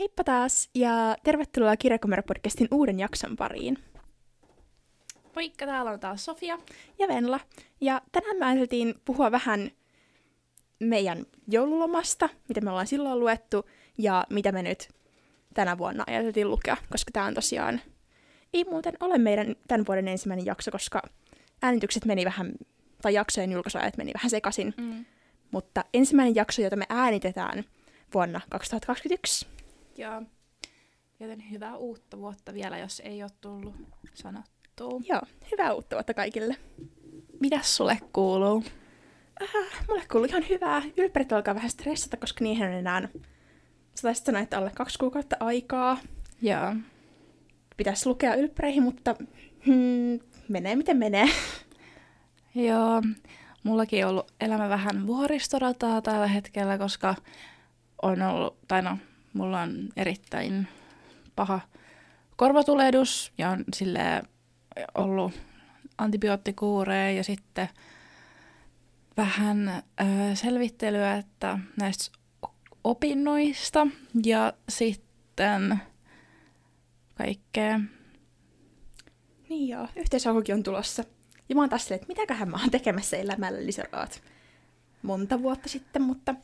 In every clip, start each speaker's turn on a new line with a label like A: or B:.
A: Heippa taas ja tervetuloa Kirjakomero-podcastin uuden jakson pariin.
B: Moikka, täällä on taas Sofia.
A: Ja Venla. Ja tänään me ajateltiin puhua vähän meidän joululomasta, mitä me ollaan silloin luettu ja mitä me nyt tänä vuonna ajateltiin lukea, koska tämä on tosiaan, ei muuten ole meidän tämän vuoden ensimmäinen jakso, koska äänitykset meni vähän, tai jaksojen julkaisuajat meni vähän sekaisin.
B: Mm.
A: Mutta ensimmäinen jakso, jota me äänitetään vuonna 2021.
B: Ja joten hyvää uutta vuotta vielä, jos ei ole tullut sanottua.
A: Joo, hyvää uutta vuotta kaikille.
B: Mitäs sulle kuuluu?
A: Äh, mulle kuuluu ihan hyvää. Ylppärit alkaa vähän stressata, koska niihin on enää, sä taisit sanoa, että alle kaksi kuukautta aikaa.
B: Joo.
A: Pitäisi lukea ylppäreihin, mutta hmm, menee miten menee.
B: Joo, mullakin on ollut elämä vähän vuoristorataa tällä hetkellä, koska on ollut, tai no, mulla on erittäin paha korvatulehdus ja on sille ollut antibioottikuureja ja sitten vähän ö, selvittelyä että näistä opinnoista ja sitten kaikkea.
A: Niin joo, yhteishakukin on tulossa. Ja mä oon taas silleen, että mitäköhän mä oon tekemässä elämällä lisäraat monta vuotta sitten, mutta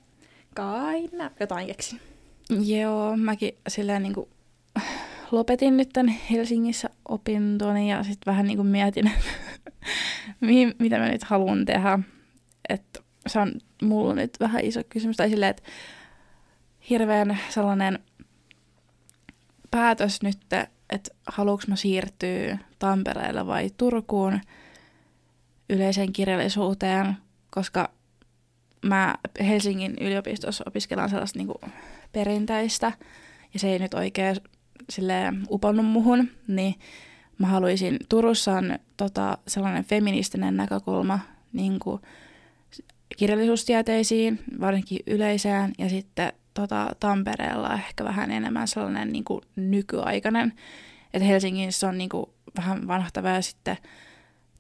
A: kai mä jotain keksin.
B: Joo, mäkin silleen niinku lopetin nyt tän Helsingissä opintoni ja sitten vähän niinku mietin, mihin, mitä mä nyt haluan tehdä. Että se on mulla nyt vähän iso kysymys. Tai silleen, että hirveän sellainen päätös nyt, että haluanko mä siirtyä Tampereelle vai Turkuun yleiseen kirjallisuuteen, koska mä Helsingin yliopistossa opiskellaan sellaista niinku perinteistä, ja se ei nyt oikein sille uponnut muhun, niin mä haluaisin, Turussa on tota, sellainen feministinen näkökulma niin kuin kirjallisuustieteisiin, varsinkin yleiseen, ja sitten tota, Tampereella ehkä vähän enemmän sellainen niin kuin nykyaikainen, että Helsingissä on niin kuin, vähän vanhtava ja sitten.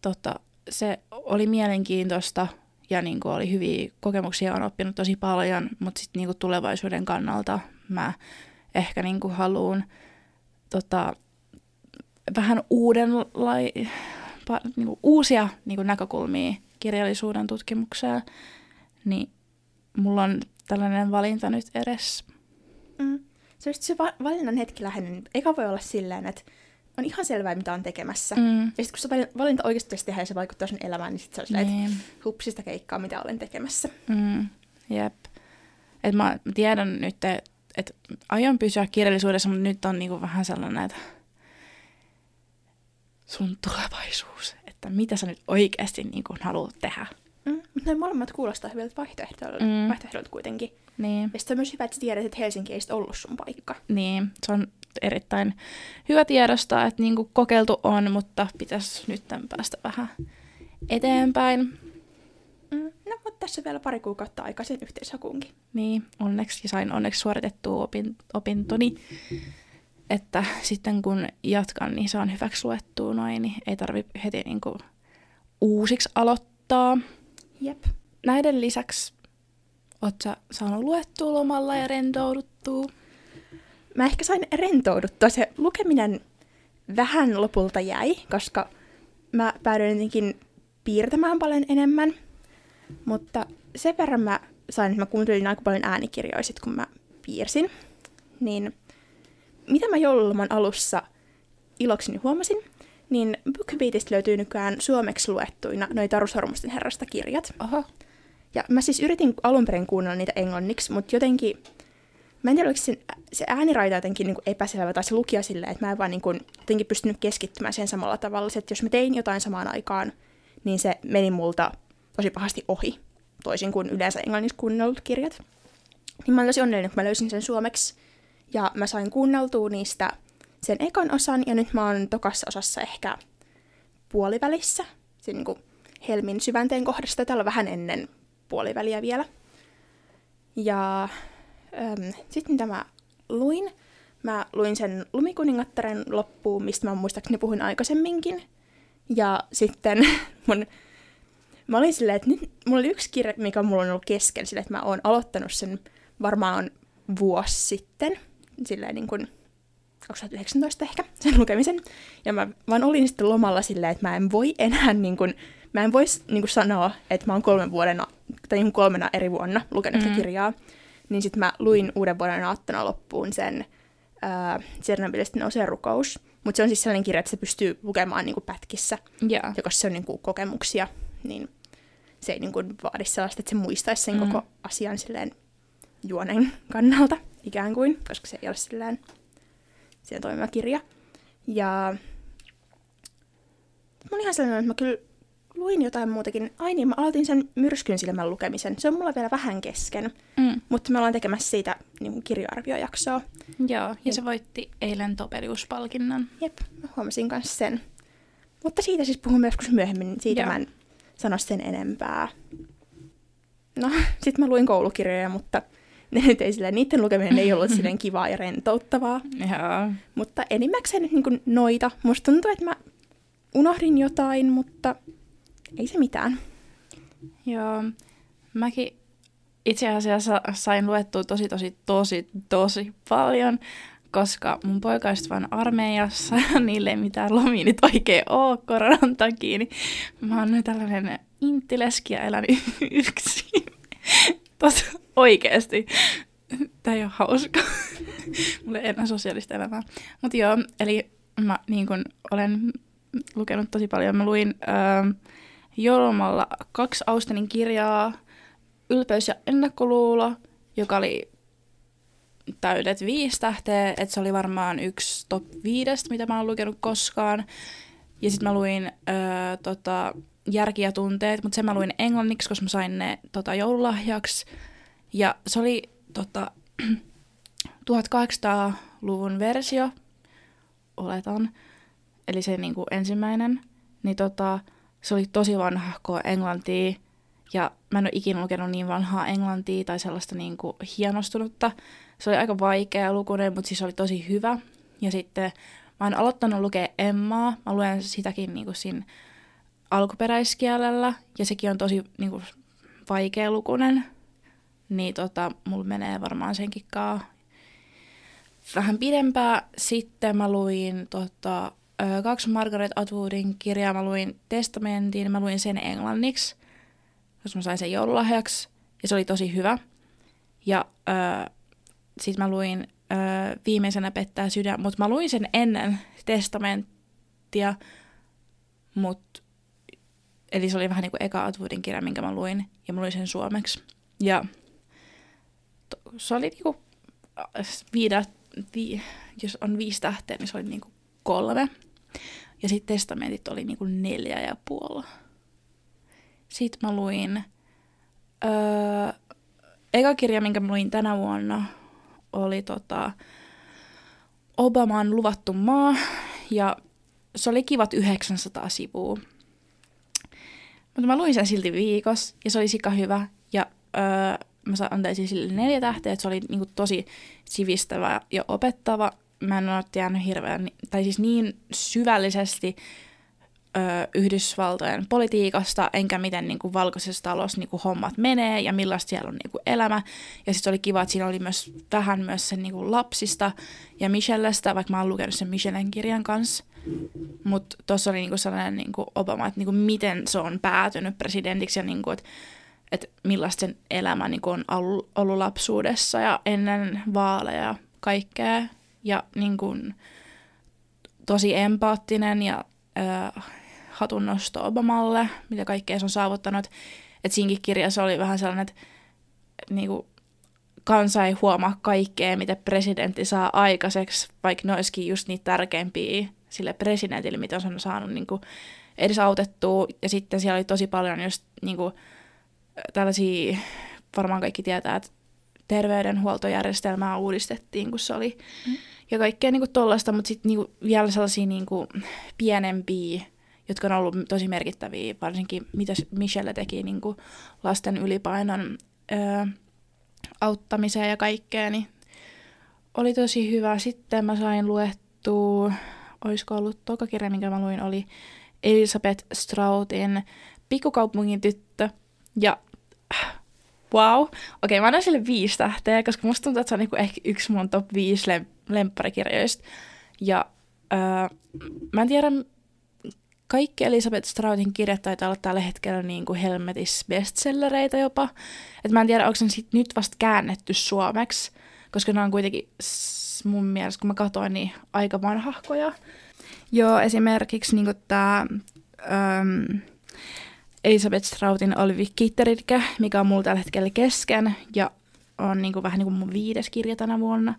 B: Tota, se oli mielenkiintoista ja niin kuin, oli hyviä kokemuksia, on oppinut tosi paljon, mutta sitten niin kuin, tulevaisuuden kannalta mä ehkä niin kuin, haluan tota, vähän uudenlai, niin kuin, uusia niin kuin, näkökulmia kirjallisuuden tutkimukseen, niin mulla on tällainen valinta nyt edes.
A: Mm. Se, just se va- valinnan hetki läheinen. Eikä voi olla silleen, että on ihan selvää, mitä on tekemässä.
B: Mm.
A: Ja sitten kun se valinta oikeasti pitäisi tehdä ja se vaikuttaa sun elämään, niin sitten se on silleen,
B: Niin.
A: että hupsista keikkaa, mitä olen tekemässä.
B: Mm, jep. Et mä tiedän nyt, että aion pysyä kirjallisuudessa, mutta nyt on niinku vähän sellainen, että sun tulevaisuus, että mitä sä nyt oikeasti niinku haluat tehdä.
A: Mm. Mutta ne molemmat kuulostaa hyviltä vaihtoehdoilta,
B: Mm.
A: vaihtoehdoilta kuitenkin.
B: Niin,
A: Ja sitten on myös hyvä, että tiedät, että Helsinki ei sit ollut sun paikka.
B: niin, se on erittäin hyvä tiedostaa, että niinku kokeiltu on, mutta pitäisi nyt päästä vähän eteenpäin.
A: Mm. No, mutta tässä on vielä pari kuukautta aikaa sen yhteishakuunkin.
B: Niin, onneksi ja sain onneksi suoritettua opin, opintoni. Että sitten kun jatkan, niin se on hyväksi luettua noin, niin ei tarvi heti niinku uusiksi aloittaa.
A: Jep.
B: Näiden lisäksi sä saanut luettua lomalla ja rentouduttua.
A: Mä ehkä sain rentouduttua. Se lukeminen vähän lopulta jäi, koska mä päädyin jotenkin piirtämään paljon enemmän. Mutta sen verran mä sain, että mä kuuntelin aika paljon äänikirjoja sit, kun mä piirsin. Niin mitä mä joululoman alussa ilokseni huomasin, niin BookBeatista löytyy nykyään suomeksi luettuina noi Taru Sormusten herrasta kirjat.
B: Oho.
A: Ja mä siis yritin alun perin kuunnella niitä englanniksi, mutta jotenkin, mä en tiedä, oliko se, se ääniraita jotenkin niin epäselvä tai se lukija silleen, että mä en vaan niin kuin, jotenkin pystynyt keskittymään siihen samalla tavalla. Se, että jos mä tein jotain samaan aikaan, niin se meni multa tosi pahasti ohi, toisin kuin yleensä englanniksi kuunnellut kirjat. Niin mä olen tosi onnellinen, kun mä löysin sen suomeksi. Ja mä sain kuunneltua niistä sen ekan osan, ja nyt mä oon tokassa osassa ehkä puolivälissä. Se niin kuin Helmin syvänteen kohdasta, täällä on vähän ennen puoliväliä vielä. Ja äm, sitten mitä mä luin, mä luin sen Lumikuningattaren loppuun, mistä mä muistaakseni puhuin aikaisemminkin. Ja sitten mun, mä olin silleen, että nyt mulla oli yksi kirja, mikä mulla on ollut kesken, silleen, että mä oon aloittanut sen varmaan vuosi sitten. silleen niin kuin 2019 ehkä sen lukemisen. Ja mä vaan olin sitten lomalla silleen, että mä en voi enää niin kuin, mä en voisi niin kuin sanoa, että mä oon kolmen vuodena, tai niin kolmena eri vuonna lukenut mm. kirjaa. Niin sitten mä luin uuden vuoden aattona loppuun sen äh, Tsernobylistä nousee rukous. Mutta se on siis sellainen kirja, että se pystyy lukemaan niin kuin pätkissä.
B: Yeah.
A: Ja koska se on niin kuin kokemuksia, niin se ei niin kuin vaadi sellaista, että se muistaisi sen mm. koko asian silleen juonen kannalta ikään kuin, koska se ei ole silleen siihen toimiva kirja. Ja mä olin ihan sellainen, että mä kyllä luin jotain muutakin. Ai niin, mä aloitin sen myrskyn silmän lukemisen. Se on mulla vielä vähän kesken, mm. mutta me ollaan tekemässä siitä niin kirjoarviojaksoa.
B: Joo, ja, ja se voitti eilen Topelius-palkinnon.
A: Jep, mä huomasin myös sen. Mutta siitä siis puhun joskus myöhemmin, siitä Joo. mä en sano sen enempää. No, sit mä luin koulukirjoja, mutta ne nyt ei sillä, niiden lukeminen ei ollut silleen kivaa ja rentouttavaa.
B: Joo.
A: Mutta enimmäkseen nyt niin noita. Musta tuntuu, että mä unohdin jotain, mutta ei se mitään.
B: Joo, mäkin itse asiassa sain luettua tosi, tosi, tosi, tosi paljon, koska mun poikaystävä on armeijassa ja niille ei mitään lomia nyt oikein ole koronan takia, niin mä oon nyt tällainen inttileski ja elän yksin. Tosi oikeesti. Tää ei ole hauska. Mulla ei enää sosiaalista elämää. Mutta joo, eli mä niin kun olen lukenut tosi paljon. Mä luin öö, joulumalla kaksi Austenin kirjaa, Ylpeys ja ennakkoluulo, joka oli täydet viisi tähteä, että se oli varmaan yksi top viidestä, mitä mä oon lukenut koskaan. Ja sitten mä luin öö, tota, Järki ja tunteet, mutta sen mä luin englanniksi, koska mä sain ne tota, joululahjaksi. Ja se oli tota, 1800-luvun versio, oletan, eli se niin kuin ensimmäinen. Niin tota, se oli tosi vanhahkoa englantia, ja mä en ole ikinä lukenut niin vanhaa englantia tai sellaista niin kuin hienostunutta. Se oli aika vaikea lukunen, mutta siis oli tosi hyvä. Ja sitten mä oon aloittanut lukea Emmaa. Mä luen sitäkin niin kuin siinä alkuperäiskielellä, ja sekin on tosi niin kuin, vaikea lukunen. Niin tota, mulla menee varmaan senkin kaa vähän pidempää. Sitten mä luin tota, kaksi Margaret Atwoodin kirjaa. Mä luin Testamentin, mä luin sen englanniksi, koska mä sain sen joululahjaksi. Ja se oli tosi hyvä. Ja äh, sitten mä luin äh, Viimeisenä pettää sydän, mutta mä luin sen ennen Testamenttia. Mut, eli se oli vähän niin kuin eka Atwoodin kirja, minkä mä luin. Ja mä luin sen suomeksi. Ja to, se oli niinku viida, vi, jos on viisi tähteä, niin se oli niinku kolme. Ja sitten testamentit oli niinku neljä ja puoli. Sitten mä luin... Öö, eka kirja, minkä mä luin tänä vuonna, oli tota, Obaman luvattu maa. Ja se oli kivat 900 sivua. Mutta mä luin sen silti viikossa ja se oli sika hyvä. Ja öö, mä antaisin sille neljä tähteä, että se oli niinku tosi sivistävä ja opettava mä en ole jäänyt hirveän, tai siis niin syvällisesti ö, Yhdysvaltojen politiikasta, enkä miten niin kuin valkoisessa talossa niin kuin hommat menee ja millaista siellä on niin kuin elämä. Ja sitten oli kiva, että siinä oli myös vähän myös sen niin kuin lapsista ja Michellestä, vaikka mä oon lukenut sen Michellen kirjan kanssa. Mutta tuossa oli niinku sellainen niinku Obama, että niinku miten se on päätynyt presidentiksi ja niinku, että et millaista sen elämä niinku on ollut, lapsuudessa ja ennen vaaleja ja kaikkea ja niin kuin, tosi empaattinen ja äh, hatunnosto Obamalle, mitä kaikkea se on saavuttanut. Että siinäkin kirjassa oli vähän sellainen, että niin kuin, kansa ei huomaa kaikkea, mitä presidentti saa aikaiseksi, vaikka ne olisikin just niitä tärkeimpiä sille presidentille, mitä on saanut niin kuin, edes autettua. Ja sitten siellä oli tosi paljon just niin kuin, tällaisia, varmaan kaikki tietää, että terveydenhuoltojärjestelmää uudistettiin, kun se oli mm ja kaikkea niinku tollaista, mutta sitten niinku vielä sellaisia niinku pienempiä, jotka on ollut tosi merkittäviä, varsinkin mitä Michelle teki niinku lasten ylipainon öö, auttamiseen ja kaikkea, niin oli tosi hyvä. Sitten mä sain luettua, olisiko ollut toka kirja, minkä mä luin, oli Elisabeth Strautin Pikkukaupungin tyttö. Ja wow. Okei, okay, mä annan sille viisi tähteä, koska musta tuntuu, että se on niinku ehkä yksi mun top viisi lempparikirjoista. Ja öö, mä en tiedä, kaikki Elisabeth Straudin kirjat taitaa olla tällä hetkellä niin kuin Helmetis bestsellereitä jopa. Et mä en tiedä, onko ne sit nyt vasta käännetty suomeksi, koska ne on kuitenkin mun mielestä, kun mä katsoin, niin aika vanhahkoja. Joo, esimerkiksi niin tämä um, Elisabeth Strautin Olvi Kitteridke, mikä on mulla tällä hetkellä kesken ja on niin kuin, vähän niin kuin mun viides kirja tänä vuonna,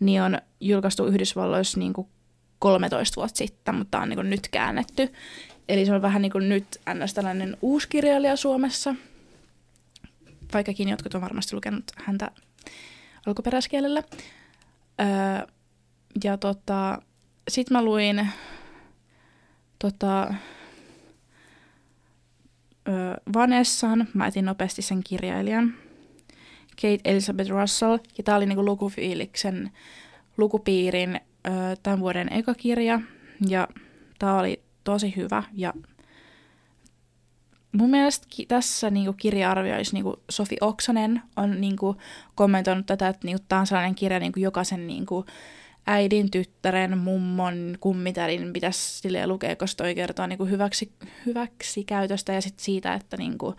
B: niin on julkaistu Yhdysvalloissa niin kuin 13 vuotta sitten, mutta on niin nyt käännetty. Eli se on vähän niin kuin nyt ns. tällainen uusi kirjailija Suomessa, vaikkakin jotkut on varmasti lukenut häntä alkuperäiskielellä. Öö, ja tota, sit mä luin tota, Vanessan, mä etin nopeasti sen kirjailijan, Kate Elizabeth Russell, ja tää oli niinku lukufiiliksen lukupiirin tämän vuoden eka kirja, ja tämä oli tosi hyvä, ja mun mielestä ki- tässä niinku kirja-arvioissa niinku Sofi Oksanen on niinku kommentoinut tätä, että niinku, tämä on sellainen kirja niinku jokaisen niinku äidin, tyttären, mummon, kummitärin pitäisi silleen lukea, koska toi kertoo niinku hyväksi, hyväksi käytöstä ja sit siitä, että niinku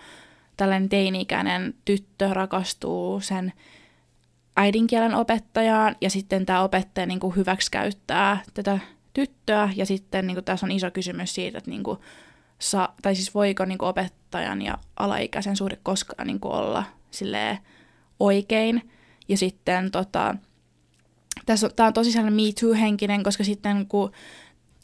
B: tällainen teini-ikäinen tyttö rakastuu sen äidinkielen opettajaan ja sitten tämä opettaja niin kuin hyväksikäyttää tätä tyttöä ja sitten niin kuin tässä on iso kysymys siitä, että niin kuin sa, tai siis voiko niin kuin opettajan ja alaikäisen suhde koskaan niin kuin olla silleen oikein. Ja sitten tota, tässä on, tämä on tosi sellainen Me Too-henkinen, koska sitten kun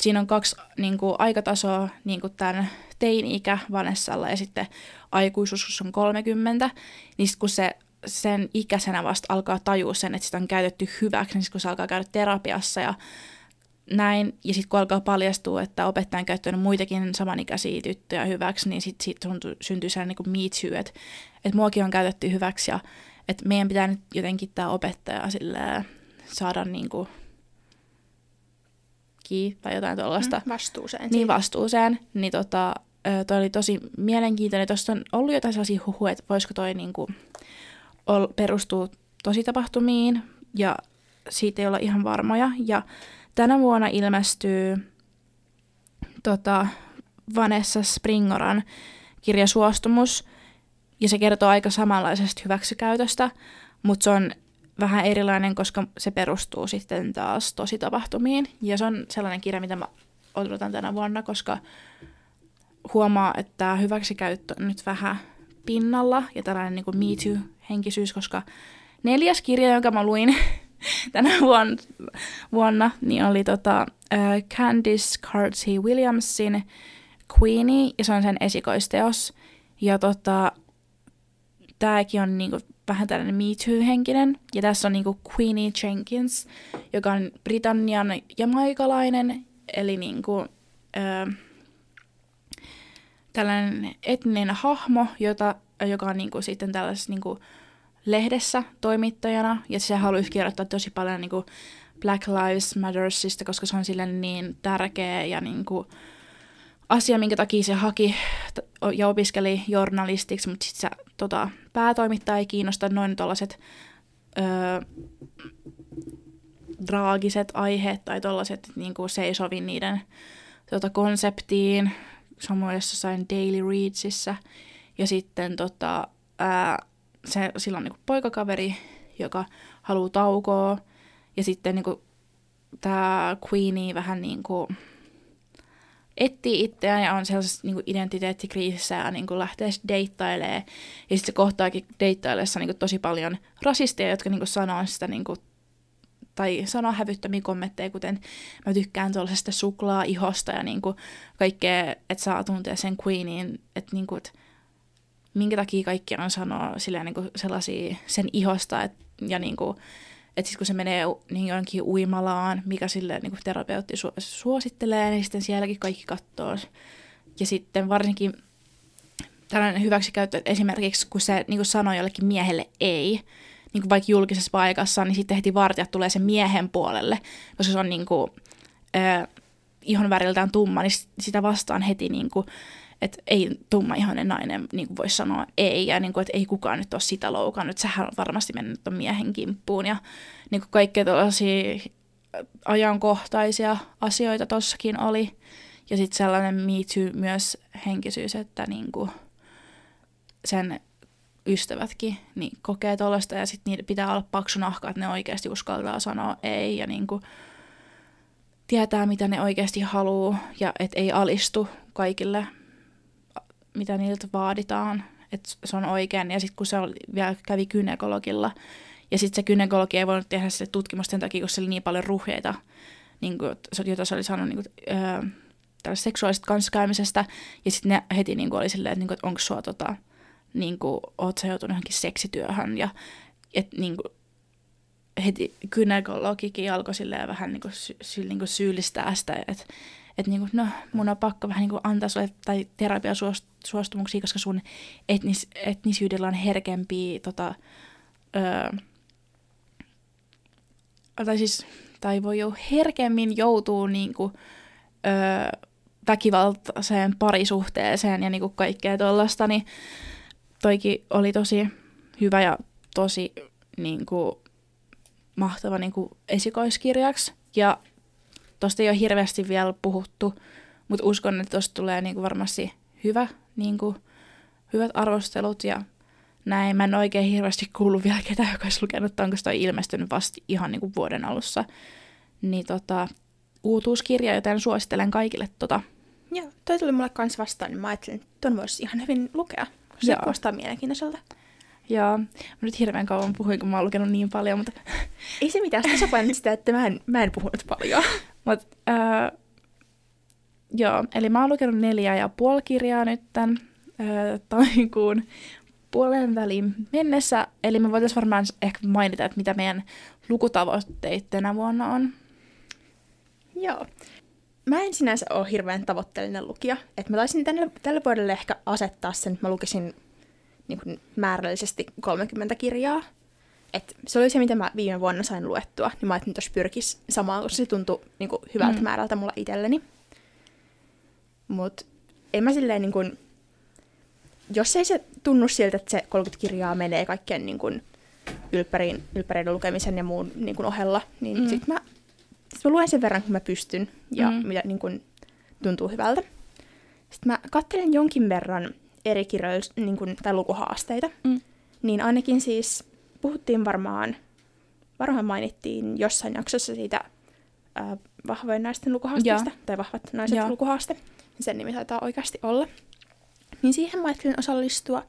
B: siinä on kaksi niin kuin, aikatasoa niin kuin tämän teini-ikä Vanessalla ja sitten aikuisuus, kun on 30, niin kun se sen ikäisenä vasta alkaa tajua sen, että sitä on käytetty hyväksi, niin kun se alkaa käydä terapiassa ja näin, ja sitten kun alkaa paljastua, että opettaja on muitakin samanikäisiä tyttöjä hyväksi, niin sitten sit syntyy sellainen niin me too, että, että muakin on käytetty hyväksi, ja että meidän pitää nyt jotenkin tämä opettaja sille saada niin kuin ki tai jotain tuollaista.
A: Mm, vastuuseen.
B: Niin, vastuuseen. Niin tota, toi oli tosi mielenkiintoinen. Tuossa on ollut jotain sellaisia huhuja, että voisiko toi niinku ol, perustuu tositapahtumiin ja siitä ei olla ihan varmoja. Ja tänä vuonna ilmestyy tota, Vanessa Springoran kirja Suostumus, ja se kertoo aika samanlaisesta hyväksikäytöstä, mutta se on vähän erilainen, koska se perustuu sitten taas tositapahtumiin. Ja se on sellainen kirja, mitä mä odotan tänä vuonna, koska huomaa, että tämä hyväksikäyttö on nyt vähän pinnalla ja tällainen niin kuin Me Too-henkisyys, koska neljäs kirja, jonka mä luin tänä vuonna, vuonna niin oli tota, uh, Candice Carty Williamsin Queenie, ja se on sen esikoisteos. Ja tota, tämäkin on niinku vähän tällainen Me Too-henkinen. Ja tässä on niinku Queenie Jenkins, joka on Britannian jamaikalainen, eli niinku, ö, tällainen etninen hahmo, jota, joka on niinku sitten tällaisessa niinku lehdessä toimittajana, ja se haluaisi kirjoittaa tosi paljon niinku Black Lives Mattersista, koska se on sille niin tärkeä ja niinku asia, minkä takia se haki ja opiskeli journalistiksi, mutta sitten se tota, päätoimittaja ei kiinnosta noin tuollaiset draagiset aiheet tai tuollaiset, niin se ei sovi niiden tota, konseptiin, samoin jossain Daily Readsissä. Ja sitten tota, ää, se, sillä on niin poikakaveri, joka haluaa taukoa. Ja sitten niin tämä Queenie vähän niin kuin etsii itseään ja on sellaisessa niin identiteettikriisissä ja niin kuin lähtee deittailemaan. Ja sitten se kohtaakin deittailessa niin tosi paljon rasisteja, jotka niin kuin sanoo sitä niin kuin tai sanoa hävyttömiä kommentteja, kuten mä tykkään tuollaisesta suklaa-ihosta ja niin kuin kaikkea, että saa tuntea sen queenin, että, niin kuin, että minkä takia kaikki on sanoa niin kuin sellaisia sen ihosta, et, ja niin kuin, että sitten kun se menee niin jonkin uimalaan, mikä sille niin terapeutti su- suosittelee, niin sitten sielläkin kaikki katsoo. Ja sitten varsinkin tällainen hyväksikäyttö, että esimerkiksi kun se niin kuin sanoo jollekin miehelle ei, niin kuin vaikka julkisessa paikassa, niin sitten heti vartijat tulee sen miehen puolelle, koska se on niin kuin, äh, ihon väriltään tumma, niin sitä vastaan heti niin kuin, että ei tumma ihanen nainen niin kuin voisi sanoa ei, ja niin kuin, että ei kukaan nyt ole sitä loukannut, sähän on varmasti mennyt tuon miehen kimppuun, ja niin kuin kaikkea tällaisia ajankohtaisia asioita tossakin oli. Ja sitten sellainen Me Too myös henkisyys, että niinku sen ystävätkin niin kokee tuollaista ja sitten niitä pitää olla paksu nahka, että ne oikeasti uskaltaa sanoa ei ja niinku tietää, mitä ne oikeasti haluaa ja et ei alistu kaikille, mitä niiltä vaaditaan. Että se on oikein. Ja sitten kun se oli, vielä kävi kynekologilla, ja sitten se kynekologi ei voinut tehdä sitä tutkimusta sen takia, kun se oli niin paljon ruhjeita, niin kuin, jota se oli saanut niin kuin, öö, seksuaalisesta kanssakäymisestä. Ja sitten ne heti niin kuin, oli silleen, että, niin kuin, että onko sua tota, niin kuin, oot sä joutunut johonkin seksityöhön. Ja et, niin kuin, heti kynekologikin alkoi silleen vähän niin kuin, sy, sy, niin kuin syyllistää sitä, että että niinku, no, mun on pakko vähän niinku antaa sulle tai terapiasuostumuksia, koska sun etnis, etnisyydellä on herkempi tota, öö, tai siis, tai voi jo herkemmin joutuu niinku, öö, väkivaltaiseen parisuhteeseen ja niinku kaikkea tuollaista, niin toikin oli tosi hyvä ja tosi niinku, mahtava niinku, esikoiskirjaksi. Ja tosta ei ole hirveästi vielä puhuttu, mutta uskon, että tosta tulee niinku, varmasti hyvä, niinku, hyvät arvostelut ja näin. Mä en oikein hirveästi kuullut vielä ketään, joka olisi lukenut tämän, koska toi ilmestynyt vasta ihan niin kuin vuoden alussa. Niin tota, uutuuskirja, joten suosittelen kaikille tota.
A: Joo, toi tuli mulle kans vastaan, niin mä ajattelin, että ton voisi ihan hyvin lukea, koska se kuulostaa mielenkiintoiselta.
B: Joo, mä nyt hirveän kauan puhuin, kun mä oon lukenut niin paljon, mutta...
A: Ei se mitään, sitä sä sitä, että mä en, mä en puhunut paljon.
B: Mut, äh, joo, eli mä oon lukenut neljä ja puoli kirjaa nytten äh, taikuun puolen väliin mennessä. Eli me voitaisiin varmaan ehkä mainita, että mitä meidän lukutavoitteet tänä vuonna on.
A: Joo. Mä en sinänsä ole hirveän tavoitteellinen lukija. Että mä taisin tänne, tälle vuodelle ehkä asettaa sen, että mä lukisin niin kuin määrällisesti 30 kirjaa. Et se oli se, mitä mä viime vuonna sain luettua. Niin mä ajattelin, että jos pyrkisi samaan, koska se tuntui niin kuin hyvältä mm. määrältä mulla itselleni. Mutta en mä silleen niin kuin, jos ei se tunnu siltä, että se 30 kirjaa menee kaikkien niin kuin, ylppäriin, ylppäreiden lukemisen ja muun niin kuin, ohella, niin mm. sitten mä, sit mä luen sen verran, kun mä pystyn ja mm. mitä niin kuin, tuntuu hyvältä. Sitten mä katselen jonkin verran eri kirjoja niin kuin, tai lukuhaasteita. Mm. Niin ainakin siis puhuttiin varmaan, varmaan mainittiin jossain jaksossa siitä äh, vahvojen naisten lukuhaasteesta, ja. tai vahvat naiset ja. lukuhaaste. Sen nimi taitaa oikeasti olla. Niin siihen mä ajattelin osallistua.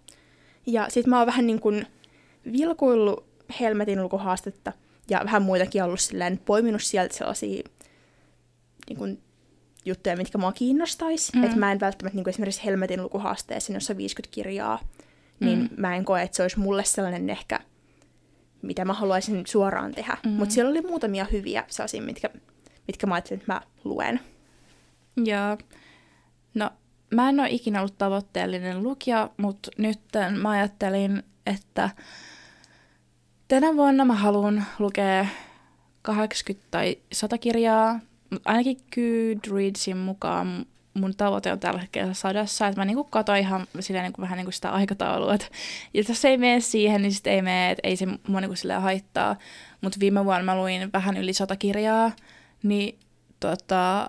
A: Ja sit mä oon vähän niin kuin vilkuillut Helmetin lukuhaastetta ja vähän muitakin ollut silleen poiminut sieltä sellaisia niin kuin, juttuja, mitkä mua kiinnostaisi. Mm. Että mä en välttämättä niin kuin esimerkiksi Helmetin lukuhaasteessa, jossa on 50 kirjaa, niin mm. mä en koe, että se olisi mulle sellainen ehkä, mitä mä haluaisin suoraan tehdä. Mm. Mutta siellä oli muutamia hyviä sellaisia, mitkä, mitkä mä ajattelin, että mä luen.
B: Joo. No mä en ole ikinä ollut tavoitteellinen lukija, mutta nyt mä ajattelin, että tänä vuonna mä haluan lukea 80 tai 100 kirjaa. Ainakin Goodreadsin mukaan mun tavoite on tällä hetkellä sadassa, että mä niinku katsoin ihan silleen niinku, vähän niinku sitä aikataulua, että jos ei mene siihen, niin sitten ei mene, että ei se mua niinku silleen haittaa. Mutta viime vuonna mä luin vähän yli sata kirjaa, niin tota,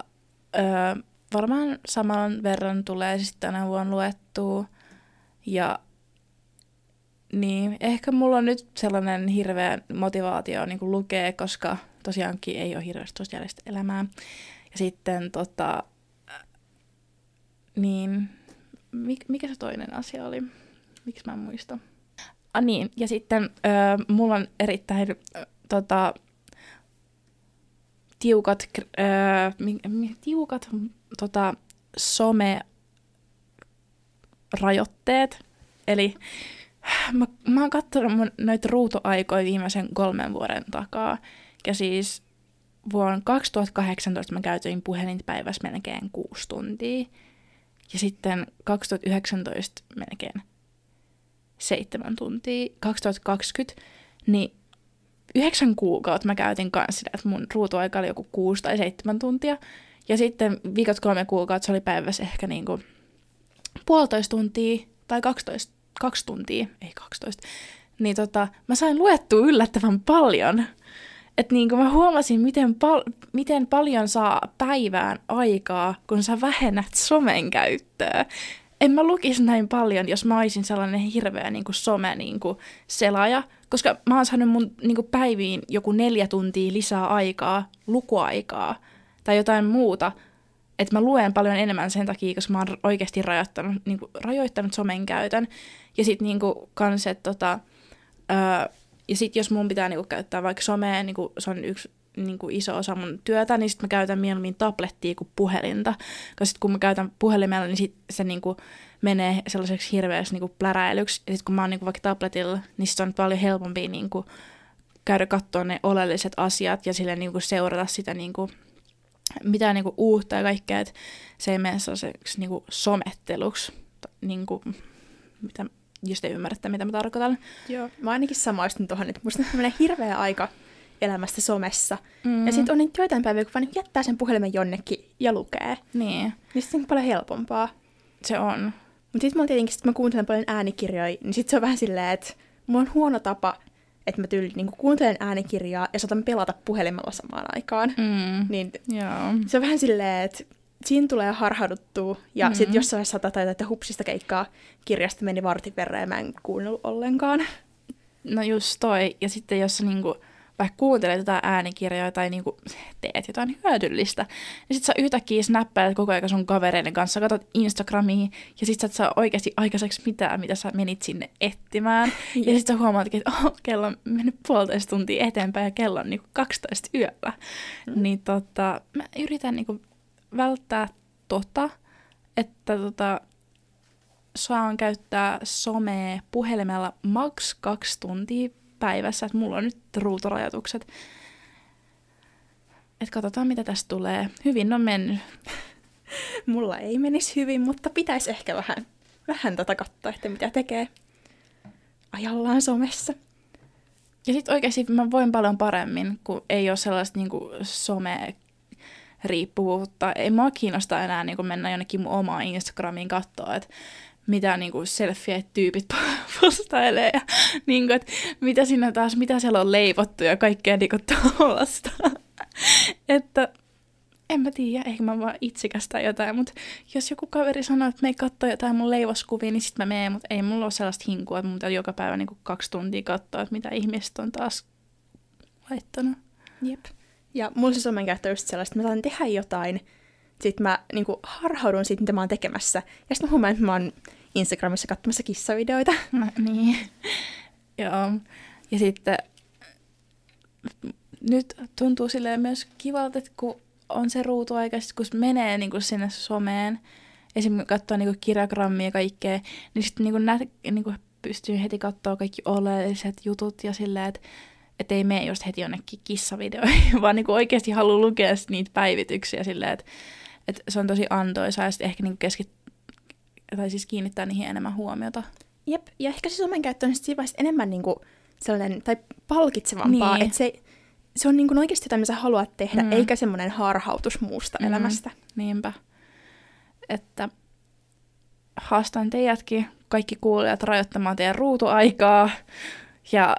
B: öö, varmaan saman verran tulee sitten tänä vuonna luettua. Ja niin, ehkä mulla on nyt sellainen hirveä motivaatio niin kuin lukea, koska tosiaankin ei ole hirveästi sosiaalista elämää. Ja sitten tota, niin, mikä se toinen asia oli? Miksi mä en muista? Ah, niin, ja sitten ö, mulla on erittäin ö, tota, tiukat, ö, mi, mi, tiukat tota, some rajoitteet. Eli mä, mä oon katsonut mun noita ruutuaikoja viimeisen kolmen vuoden takaa. Ja siis vuonna 2018 mä käytin puhelinta päivässä melkein kuusi tuntia. Ja sitten 2019 melkein seitsemän tuntia. 2020, niin yhdeksän kuukautta mä käytin kanssa sitä, että mun ruutuaika oli joku kuusi tai seitsemän tuntia. Ja sitten viikot kolme kuukautta se oli päivässä ehkä niinku puolitoista tuntia tai 12, kaksi tuntia, ei 12. Niin tota, mä sain luettua yllättävän paljon. Että niin mä huomasin, miten, pal- miten paljon saa päivään aikaa, kun sä vähennät somen käyttöä. En mä lukisi näin paljon, jos mä olisin sellainen hirveä niin kuin some niin kuin selaaja, koska mä oon saanut mun niin kuin päiviin joku neljä tuntia lisää aikaa, lukuaikaa tai jotain muuta, että mä luen paljon enemmän sen takia, koska mä oon oikeasti rajoittanut, niin kuin, rajoittanut somen käytön. Ja sitten niin kans, että tota, öö, ja sitten jos mun pitää niinku käyttää vaikka somea, niinku, se on yksi niinku iso osa mun työtä, niin sitten mä käytän mieluummin tablettia kuin puhelinta. Koska sitten kun mä käytän puhelimella, niin sit se niinku menee sellaiseksi hirveäksi niinku pläräilyksi. Ja sitten kun mä oon niinku vaikka tabletilla, niin sit on paljon helpompi niinku käydä katsoa ne oleelliset asiat ja sille niinku seurata sitä niinku, mitään niinku uutta ja kaikkea, että se ei mene sellaiseksi niinku sometteluksi. Niinku, mitä, jos te ymmärrätte, mitä mä tarkoitan.
A: Joo, mä ainakin samaistun tuohon, että musta menee hirveä aika elämästä somessa.
B: Mm.
A: Ja sitten on niitä joitain päiviä, kun vaan niin jättää sen puhelimen jonnekin ja lukee.
B: Niin,
A: Niin sitten on paljon helpompaa.
B: se on.
A: Mutta sitten mulla tietenkin, sit mä kuuntelen paljon äänikirjoja, niin sitten se on vähän silleen, että mulla on huono tapa, että mä tyyli niin kuuntelen äänikirjaa ja saatan pelata puhelimella samaan aikaan.
B: Mm.
A: Niin
B: Joo.
A: se on vähän silleen, että siinä tulee harhauduttua. Ja
B: Mhm.
A: mm-hmm. sitten jossain vaiheessa tajua, että hupsista keikkaa kirjasta meni vartin verran ja mä en kuunnellut ollenkaan.
B: No just toi. Ja sitten jos sä niinku, vaikka kuuntelet jotain äänikirjaa tai niinku teet jotain hyödyllistä, niin sit sä yhtäkkiä snappailet koko ajan sun kavereiden kanssa, katsot Instagramia, ja sit sä et saa oikeasti aikaiseksi mitään, mitä sä menit sinne etsimään. ja sit sä huomaatkin, että oh, kello on mennyt puolitoista tuntia eteenpäin ja kello on niinku 12 yöllä. Mm. Niin tota, mä yritän niinku välttää tota, että tota, saan käyttää somea puhelimella maks kaksi tuntia päivässä, että mulla on nyt ruutorajoitukset. Et katsotaan, mitä tästä tulee. Hyvin on mennyt.
A: Mulla ei menisi hyvin, mutta pitäisi ehkä vähän, vähän tätä katsoa, että mitä tekee ajallaan somessa.
B: Ja sitten oikeasti mä voin paljon paremmin, kun ei ole sellaista niinku some riippuvuutta. Ei mua kiinnosta enää niinku mennä jonnekin mun omaan Instagramiin katsoa, että mitä niinku selfie-tyypit postailee ja niinku, että mitä siinä taas, mitä siellä on leivottu ja kaikkea niinku tuollaista. että en mä tiedä, ehkä mä vaan itsikästä jotain, mutta jos joku kaveri sanoo, että me ei katsoa jotain mun leivoskuvia, niin sit mä menen, mutta ei mulla ole sellaista hinkua, että mun pitää joka päivä niinku kaksi tuntia katsoa, että mitä ihmiset on taas laittanut.
A: Jep. Ja mulla se somen käyttö just sellaista, että mä saan tehdä jotain, sit mä niinku harhaudun siitä, mitä mä oon tekemässä. Ja sitten mä huomaan, että mä oon Instagramissa katsomassa kissavideoita.
B: No, niin. Joo. Ja sitten nyt tuntuu silleen myös kivalta, että kun on se ruutuaika, kun menee niin kuin sinne someen, esimerkiksi katsoo niin kirjagrammia ja kaikkea, niin sitten niin nä, niin kuin pystyy heti katsoa kaikki oleelliset jutut ja silleen, että et ei mene just heti jonnekin kissavideoihin, vaan niin kuin oikeasti haluaa lukea niitä päivityksiä silleen, että et se on tosi antoisaa ja sitten ehkä niin keskit, tai siis kiinnittää niihin enemmän huomiota.
A: Jep. Ja ehkä se somen käyttö on sit siinä vaiheessa enemmän niinku sellainen, tai palkitsevampaa,
B: Niin.
A: että se, se on niinku oikeasti jotain, mitä sä haluat tehdä,
B: Mm.
A: eikä semmoinen harhautus muusta
B: mm.
A: elämästä.
B: Niinpä. Että haastan teidätkin, kaikki kuulijat, rajoittamaan teidän ruutuaikaa. Ja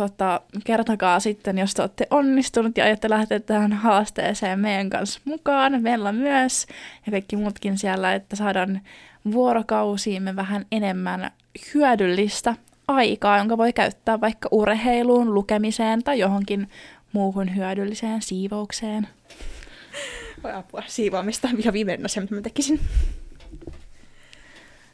B: tota, kertokaa sitten, jos te olette onnistunut ja ajatte lähteä tähän haasteeseen meidän kanssa mukaan. Meillä myös ja kaikki muutkin siellä, että saadaan vuorokausiimme vähän enemmän hyödyllistä aikaa, jonka voi käyttää vaikka urheiluun, lukemiseen tai johonkin muuhun hyödylliseen siivoukseen.
A: Voi apua, siivoamista ihan viimeinen asia, mitä mä tekisin.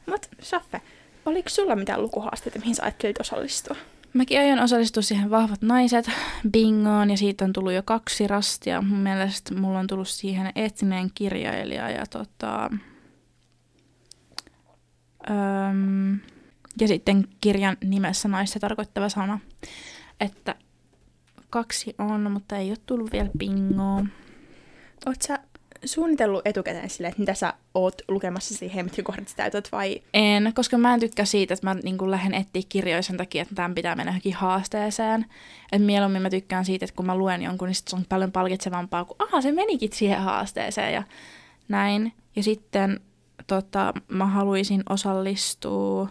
A: Mut Saffe, oliko sulla mitään lukuhaasteita, mihin sä ajattelit osallistua?
B: Mäkin aion osallistua siihen Vahvat naiset bingoon ja siitä on tullut jo kaksi rastia. Mun mielestä mulla on tullut siihen etninen kirjailija ja tota, öm, ja sitten kirjan nimessä naista tarkoittava sana. Että kaksi on, mutta ei ole tullut vielä bingoa.
A: Oot sä suunnitellut etukäteen silleen, että mitä sä oot lukemassa siihen, mitkä kohdat täytät, vai
B: En, koska mä en tykkää siitä, että mä niin lähden etsiä kirjoja sen takia, että tämän pitää mennä johonkin haasteeseen. Et mieluummin mä tykkään siitä, että kun mä luen jonkun, niin se on paljon palkitsevampaa, kun aha, se menikin siihen haasteeseen ja näin. Ja sitten tota, mä haluaisin osallistua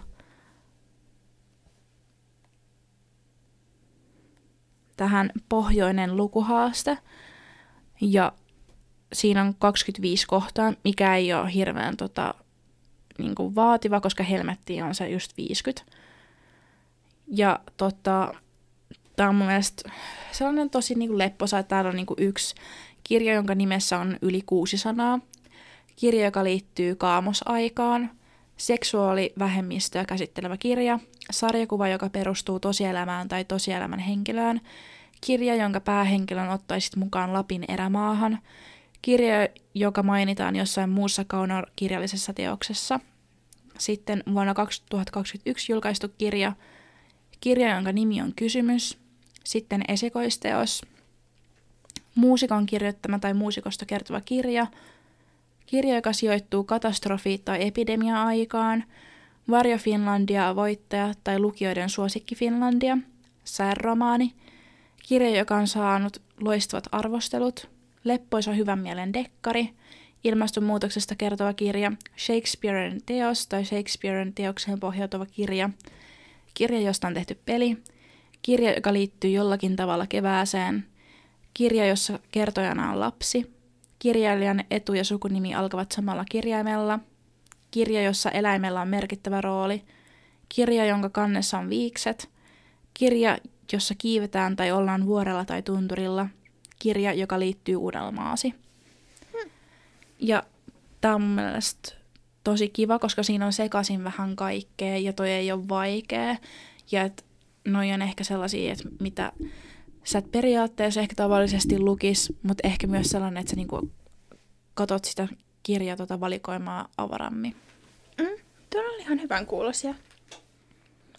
B: tähän pohjoinen lukuhaaste. Ja siinä on 25 kohtaa, mikä ei ole hirveän tota, niin kuin vaativa, koska helmetti on se just 50. Ja tota, tämä on mun mielestä sellainen tosi niin kuin lepposa, että täällä on niin kuin yksi kirja, jonka nimessä on yli kuusi sanaa. Kirja, joka liittyy kaamosaikaan, seksuaalivähemmistöä käsittelevä kirja, sarjakuva, joka perustuu tosielämään tai tosielämän henkilöön, kirja, jonka päähenkilön ottaisit mukaan Lapin erämaahan, kirja, joka mainitaan jossain muussa kaunokirjallisessa teoksessa. Sitten vuonna 2021 julkaistu kirja, kirja, jonka nimi on Kysymys, sitten esikoisteos, muusikon kirjoittama tai muusikosta kertova kirja, kirja, joka sijoittuu katastrofi- tai epidemia-aikaan, Varjo Finlandia voittaja tai lukijoiden suosikki Finlandia, sääromaani, kirja, joka on saanut loistavat arvostelut, leppoisa hyvän mielen dekkari, ilmastonmuutoksesta kertova kirja, Shakespearen teos tai Shakespearen teokseen pohjautuva kirja, kirja, josta on tehty peli, kirja, joka liittyy jollakin tavalla kevääseen, kirja, jossa kertojana on lapsi, kirjailijan etu- ja sukunimi alkavat samalla kirjaimella, kirja, jossa eläimellä on merkittävä rooli, kirja, jonka kannessa on viikset, kirja, jossa kiivetään tai ollaan vuorella tai tunturilla, kirja, joka liittyy Uudelmaasi. Hmm. Ja tämä on mun mielestä tosi kiva, koska siinä on sekaisin vähän kaikkea ja toi ei ole vaikea. Ja että noi on ehkä sellaisia, että mitä sä et periaatteessa ehkä tavallisesti lukis, mutta ehkä myös sellainen, että sä niinku katot sitä kirjaa tota valikoimaa avarammin.
A: Mm, tuo on ihan hyvän kuulosia.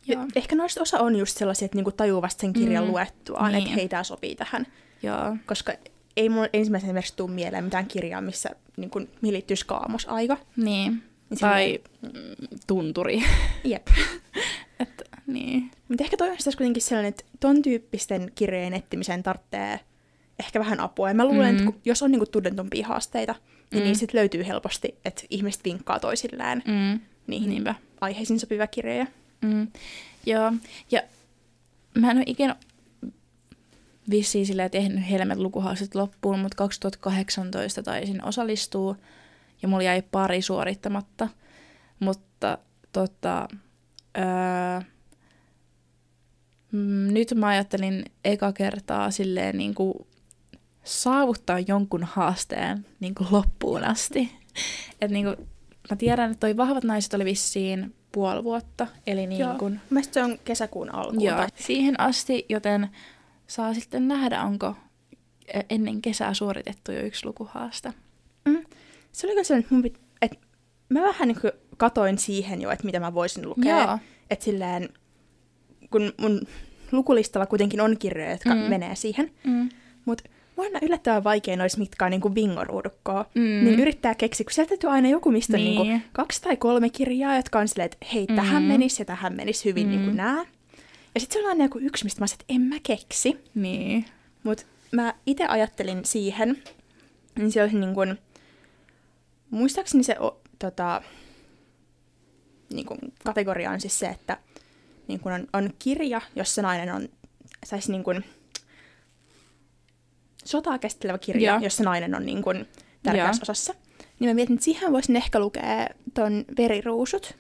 A: Ja ehkä noista osa on just sellaisia, että niinku tajuu vasta sen kirjan mm, luettuaan, niin. että hei, tämä sopii tähän.
B: Joo.
A: Koska ei mun ensimmäisenä esimerkiksi tule mieleen mitään kirjaa, missä niin kun, liittyisi kaamosaika.
B: Niin. niin tai silleen... tunturi.
A: Jep.
B: että, niin.
A: Mutta ehkä toi on kuitenkin sellainen, että ton tyyppisten kirjojen etsimiseen tarvitsee ehkä vähän apua. Ja mä luulen, mm. että kun, jos on niinku tudentumpia haasteita, niin mm. niistä löytyy helposti, että ihmiset vinkkaa toisilleen
B: mm.
A: niihin Niinpä. aiheisiin sopivia kirjoja.
B: Mm. Joo, ja mä en ole ikinä vissiin silleen tehnyt helmet lukuhaasteet loppuun, mutta 2018 taisin osallistua ja mulla jäi pari suorittamatta. Mutta tota, öö, nyt mä ajattelin eka kertaa silleen niin kuin saavuttaa jonkun haasteen niin kuin loppuun asti. Et niin kuin, mä tiedän, että toi Vahvat naiset oli vissiin puoli vuotta. Eli niin Joo. kuin...
A: Mielestäni se on kesäkuun alkuun.
B: Joo, tai... siihen asti, joten saa sitten nähdä, onko ennen kesää suoritettu jo yksi lukuhaasta.
A: Mm. Se oli kyllä sellainen, että, mun pit... että mä vähän niin katoin siihen jo, että mitä mä voisin lukea. Joo. Että silleen, kun mun lukulistalla kuitenkin on kirjoja, jotka mm. menee siihen. Mm. Mutta aina yllättävän vaikein olisi mitkaan niin bingoruudukkoa. Mm. Niin yrittää keksiä, kun sieltä täytyy aina joku, mistä niin. Niin kuin, kaksi tai kolme kirjaa, jotka on silleen, että hei, tähän mm. menisi ja tähän menisi hyvin niin mm. niin nämä. Ja sitten se on aina joku yksi, mistä mä sanoin, että en mä keksi.
B: Niin.
A: Mutta mä itse ajattelin siihen, niin se olisi niin kuin, muistaakseni se o, tota, niin kuin kategoria on siis se, että niin kuin on, on kirja, jossa nainen on, saisi niin kuin, sotaa käsittelevä kirja, ja. jossa nainen on niin kuin tärkeässä ja. osassa. Niin mä mietin, että siihen voisin ehkä lukea ton Veriruusut.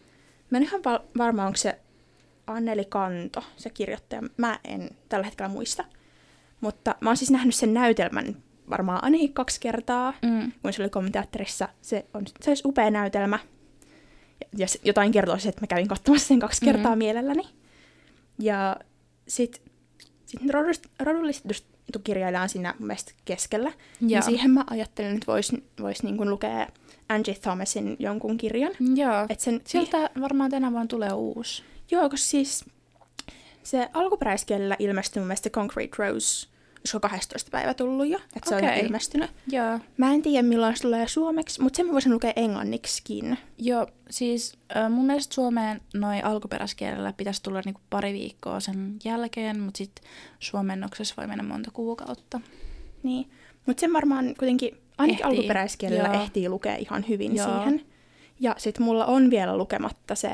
A: Mä en ihan varma, onko se Anneli Kanto, se kirjoittaja. Mä en tällä hetkellä muista. Mutta mä oon siis nähnyt sen näytelmän varmaan ainakin kaksi kertaa, mm. kun se oli komiteatterissa. Se on se olisi upea näytelmä. Ja jotain kertoo että mä kävin katsomassa sen kaksi kertaa mm. mielelläni. Ja sitten sit rodullistettu kirjailija on siinä mun mielestä keskellä. Ja Niin siihen mä ajattelin, että voisi vois niinku lukea Angie Thomasin jonkun kirjan.
B: Joo, Et sen, sieltä varmaan tänä vuonna tulee uusi.
A: Joo, koska siis se alkuperäiskielellä ilmestyi mun mielestä Concrete Rose olisiko 12 päivä tullut jo, että okay. se on ilmestynyt.
B: Joo.
A: Mä en tiedä milloin se tulee suomeksi, mutta sen mä voisin lukea englanniksikin.
B: Joo, siis äh, mun mielestä Suomeen noin alkuperäiskielellä pitäisi tulla niinku pari viikkoa sen jälkeen, mutta sitten suomennoksessa voi mennä monta kuukautta.
A: Niin, mutta sen varmaan kuitenkin ainakin ehtii. alkuperäiskielellä Joo. ehtii lukea ihan hyvin Joo. siihen. Ja sitten mulla on vielä lukematta se...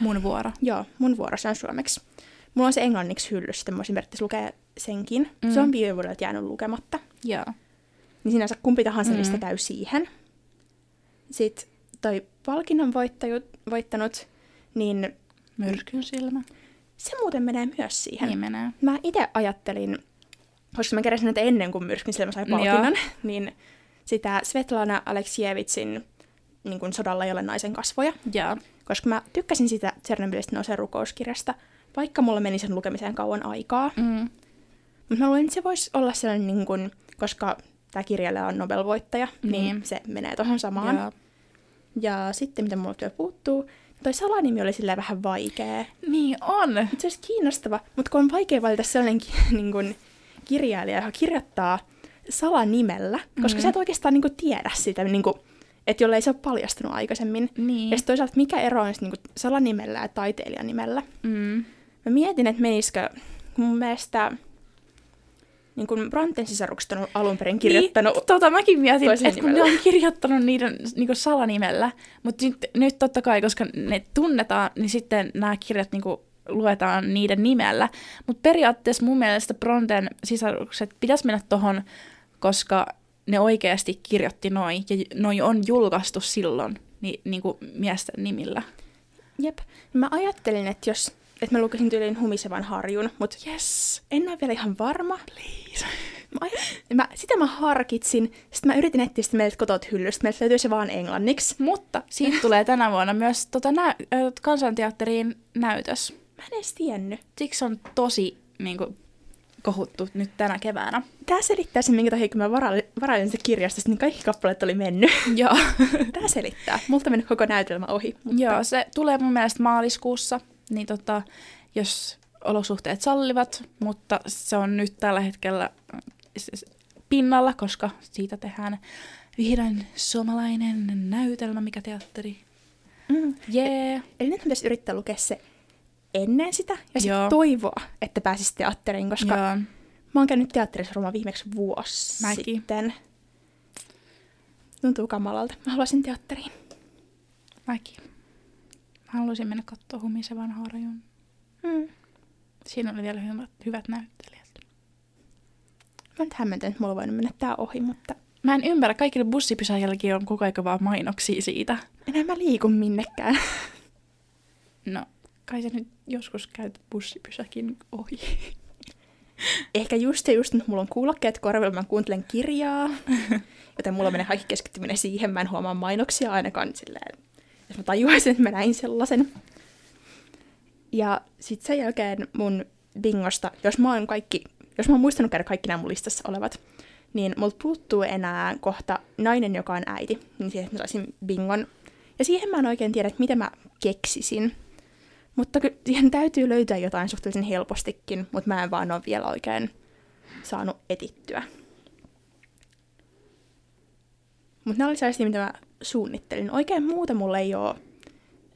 B: Mun vuoro.
A: Joo, mun vuoro, se on suomeksi. mulla on se englanniksi hylly, sitten mä voisin periaatteessa lukea senkin.
B: Mm.
A: Se on viime vuodelta jäänyt lukematta.
B: Joo.
A: Niin sinänsä kumpi tahansa
B: Mm.
A: lista käy siihen. Sitten toi palkinnon voittanut, niin
B: Myrskyn silmä.
A: se muuten menee myös siihen.
B: Niin menee.
A: Mä itse ajattelin, koska mä keräsin näitä ennen kuin Myrskyn silmä sai palkinnon, niin sitä Svetlana Aleksievitsin niin kuin sodalla ei ole naisen kasvoja.
B: Joo.
A: Koska mä tykkäsin sitä Tsernobylistä nousee rukouskirjasta, vaikka mulla meni sen lukemiseen kauan aikaa.
B: Mm.
A: Mutta mä luulen, että se voisi olla sellainen, niin kuin, koska tämä kirjailija on Nobel-voittaja, niin,
B: Niin.
A: se menee tuohon samaan.
B: Joo.
A: Ja sitten, mitä mulla vielä puuttuu, toi salanimi oli silleen vähän vaikea.
B: Niin on.
A: Mut Se olisi kiinnostava, mutta kun on vaikea valita sellainen niin kuin, kirjailija, joka kirjoittaa salanimellä, koska
B: Mhm.
A: sä et oikeastaan niin kuin, tiedä sitä, niin kuin, että jolle ei se ole paljastunut aikaisemmin.
B: Niin.
A: Ja sitten toisaalta, mikä ero on sit, niin kuin, salanimellä ja taiteilijan nimellä?
B: Mm.
A: Mä mietin, että menisikö kun mun mielestä niin kun Bronten sisarukset on alun perin kirjoittanut...
B: Niin, tota mäkin mietin, että kun ne on kirjoittanut niiden niinku salanimellä, mutta nyt, nyt totta kai, koska ne tunnetaan, niin sitten nämä kirjat niinku luetaan niiden nimellä. Mutta periaatteessa mun mielestä Bronten sisarukset pitäisi mennä tohon, koska ne oikeasti kirjoitti noin, ja noi on julkaistu silloin ni, niinku miesten nimillä.
A: Jep. Mä ajattelin, että jos että mä lukisin tyyliin Humisevan harjun, mutta
B: Yes,
A: en ole vielä ihan varma.
B: please.
A: Mä, mä, sitä mä harkitsin, sitten mä yritin etsiä sitä meiltä kotot hyllystä, meiltä löytyy se vaan englanniksi.
B: Mutta siitä tulee tänä vuonna myös tota, nä- kansanteatteriin näytös.
A: Mä en edes tiennyt.
B: Siksi on tosi niin kuin, kohuttu nyt tänä keväänä.
A: Tää selittää sen, minkä takia kun mä varailin, sitä kirjastosta, niin kaikki kappaleet oli mennyt.
B: Joo.
A: Tää selittää. Multa mennyt koko näytelmä ohi. Mutta...
B: Joo, se tulee mun mielestä maaliskuussa, niin tota, jos olosuhteet sallivat, mutta se on nyt tällä hetkellä äh, pinnalla, koska siitä tehdään vihdoin suomalainen näytelmä, mikä teatteri.
A: Mm.
B: Jee! Yeah.
A: Eli nyt pitäisi yrittää lukea se ennen sitä ja sitten toivoa, että pääsisi teatteriin, koska
B: Joo.
A: mä oon käynyt teatterissa varmaan viimeksi vuosi
B: Mäkin.
A: sitten. Tuntuu kamalalta. Mä haluaisin teatteriin.
B: Mäkin. Mä haluaisin mennä katsoa Humisevan harjun.
A: Mm.
B: Siinä oli vielä hyvät, hyvät näyttelijät.
A: Mä nyt hämmentynyt, että mulla voinut mennä tää ohi, mutta
B: Mä en ymmärrä, kaikille bussipysäjälläkin on koko ajan vaan mainoksia siitä.
A: enää mä liiku minnekään.
B: No, kai sä nyt joskus käyt bussipysäkin ohi.
A: Ehkä just ja just nyt mulla on kuulokkeet korvilla, mä kuuntelen kirjaa, joten mulla menee kaikki keskittyminen siihen, mä en huomaa mainoksia ainakaan silleen, jos mä tajuaisin, että mä näin sellaisen. Ja sitten sen jälkeen mun bingosta, jos mä oon kaikki, jos mä oon muistanut käydä kaikki nämä mun listassa olevat, niin multa puuttuu enää kohta nainen, joka on äiti, niin siihen, että mä saisin bingon. Ja siihen mä en oikein tiedä, että mitä mä keksisin. Mutta siihen täytyy löytää jotain suhteellisen helpostikin, mutta mä en vaan ole vielä oikein saanut etittyä. Mutta nämä oli sellaisia, mitä mä suunnittelin. Oikein muuta mulle ei ole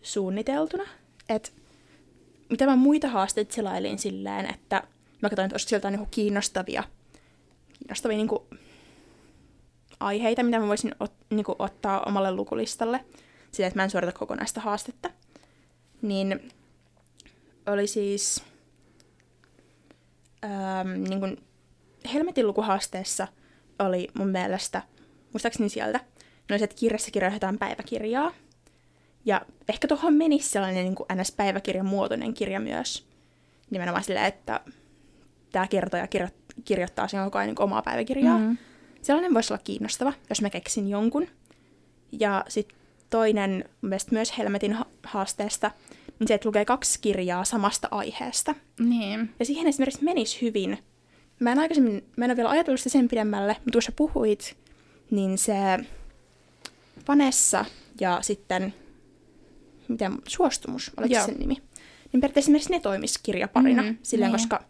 A: suunniteltuna. Et mitä mä muita haasteita selailin silleen, että mä katsoin, että olisiko sieltä niinku kiinnostavia, kiinnostavia niinku aiheita, mitä mä voisin ot, niinku ottaa omalle lukulistalle. Sillä, että mä en suorita kokonaista haastetta. Niin oli siis ähm, niin kuin Helmetin lukuhaasteessa oli mun mielestä, muistaakseni sieltä, ne oli se, että kirjassa kirjoitetaan päiväkirjaa. Ja ehkä tuohon menisi sellainen niin kuin NS-päiväkirjan muotoinen kirja myös. Nimenomaan silleen, että tämä kertoja kirjo- kirjoittaa sen koko ajan niin omaa päiväkirjaa.
B: Mm.
A: Sellainen voisi olla kiinnostava, jos mä keksin jonkun. Ja sitten toinen mun mielestä myös Helmetin ha- haasteesta, niin se, että lukee kaksi kirjaa samasta aiheesta.
B: Niin.
A: Ja siihen esimerkiksi menisi hyvin. Mä en aikaisemmin, mä en ole vielä ajatellut sitä sen pidemmälle, mutta sä puhuit, niin se Vanessa ja sitten, miten, Suostumus, oliko
B: Joo.
A: se sen nimi? Niin periaatteessa esimerkiksi ne toimis kirjaparina, mm, silleen,
B: niin.
A: koska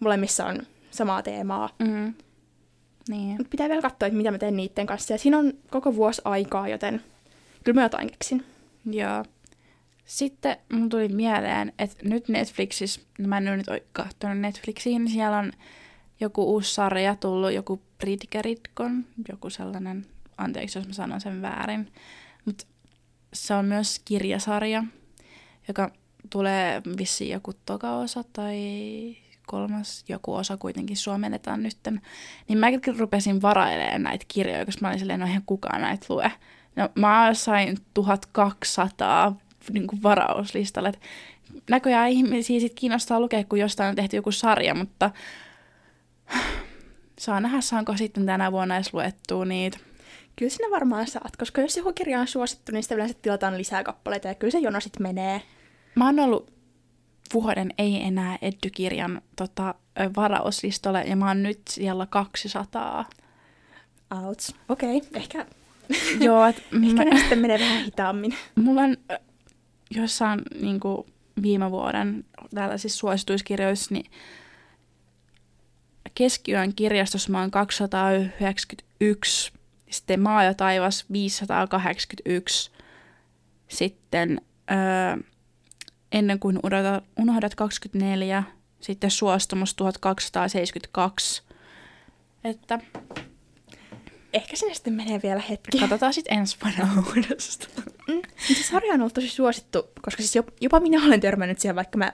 A: molemmissa on samaa teemaa.
B: Mm. Niin.
A: Mutta pitää vielä katsoa, että mitä mä teen niiden kanssa. Ja siinä on koko vuosi aikaa, joten kyllä mä jotain keksin.
B: Joo. Sitten mun tuli mieleen, että nyt Netflixissä, no mä en nyt ole katsonut Netflixiin, niin siellä on joku uusi sarja tullut, joku Bridgerridkon, joku sellainen, anteeksi jos mä sanon sen väärin, mutta se on myös kirjasarja, joka tulee vissiin joku toka osa tai kolmas joku osa kuitenkin suomennetaan nytten, niin mäkin rupesin varailemaan näitä kirjoja, koska mä olin silleen, no eihän kukaan näitä lue. No mä sain 1200 niin kuin varauslistalle. Et näköjään ihmisiä sit kiinnostaa lukea, kun jostain on tehty joku sarja, mutta saa nähdä, saanko sitten tänä vuonna edes luettua niitä.
A: Kyllä sinä varmaan saat, koska jos joku kirja on suosittu, niin sitten yleensä tilataan lisää kappaleita ja kyllä se jono sitten menee.
B: Mä oon ollut vuoden ei enää Eddykirjan tota, varauslistalle ja mä oon nyt siellä 200.
A: Outs. Okei, okay, ehkä,
B: Joo, et
A: ehkä
B: mä,
A: ne sitten menee vähän hitaammin.
B: mulla on jossain niin kuin viime vuoden tällaisissa suosituiskirjoissa, niin keskiyön kirjastossa mä oon 291, sitten Maa ja taivas 581, sitten öö, ennen kuin unohdat, unohdat 24, sitten suostumus 1272. Että
A: Ehkä sinne sitten menee vielä hetki.
B: katsotaan sitten ensi vuonna uudestaan.
A: Mm. Se sarja on ollut tosi suosittu, koska siis jop- jopa minä olen törmännyt siihen, vaikka mä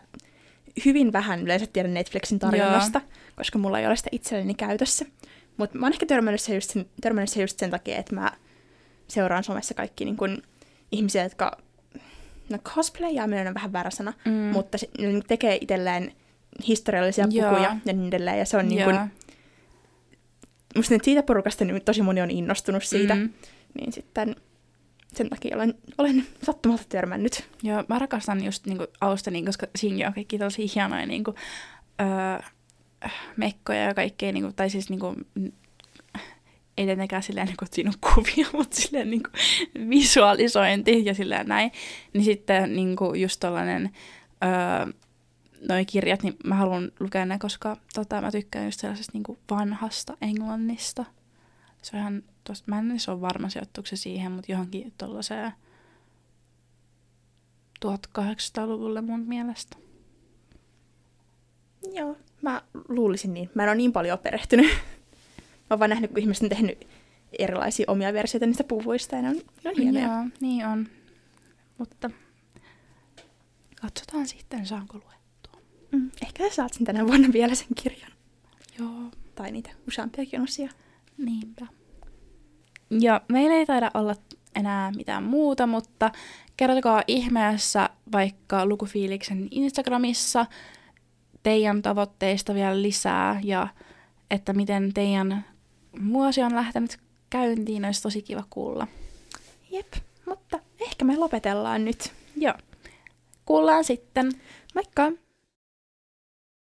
A: hyvin vähän yleensä tiedän Netflixin tarjonnasta, koska mulla ei ole sitä itselleni käytössä. Mutta mä oon ehkä törmännyt se, just sen, törmännyt se just sen takia, että mä seuraan somessa kaikki niin kun, ihmisiä, jotka no cosplayaaminen on vähän väärä sana,
B: Mm.
A: mutta se, ne tekee itselleen historiallisia
B: Joo.
A: pukuja ja niin edelleen. Ja se on niin kun,
B: Joo.
A: Musta nyt siitä porukasta niin tosi moni on innostunut siitä.
B: Mm.
A: Niin sitten sen takia olen, olen sattumalta törmännyt.
B: Joo, mä rakastan just niinku Austenin, koska siinä on kaikki tosi hienoja niinku, öö, mekkoja ja kaikkea, niinku, tai siis niinku, ei tietenkään silleen, niinku, että siinä on kuvia, mutta silleen niinku, visualisointi ja silleen näin. Niin sitten niinku, just tollanen, öö, noi kirjat, niin mä haluan lukea ne, koska tota, mä tykkään just sellaisesta niinku, vanhasta englannista. Se on ihan, tosta, mä en edes ole varma sijoittuuko se siihen, mutta johonkin tollaiseen 1800-luvulle mun mielestä.
A: Joo, mä luulisin niin. Mä en ole niin paljon perehtynyt. Mä oon vaan nähnyt, kun ihmiset on tehnyt erilaisia omia versioita niistä puvuista, ja ne on, ne on hienoja.
B: Joo, niin on. Mutta katsotaan sitten, saanko luettua.
A: Mm, ehkä sä saat sen tänä vuonna vielä sen kirjan.
B: Joo,
A: Tai niitä useampiakin osia.
B: niinpä. Ja meillä ei taida olla enää mitään muuta, mutta kertokaa ihmeessä vaikka Lukufiiliksen Instagramissa teidän tavoitteista vielä lisää ja että miten teidän vuosi on lähtenyt käyntiin, olisi tosi kiva kuulla.
A: Jep, mutta ehkä me lopetellaan nyt.
B: Joo. Kuullaan sitten.
A: Moikka!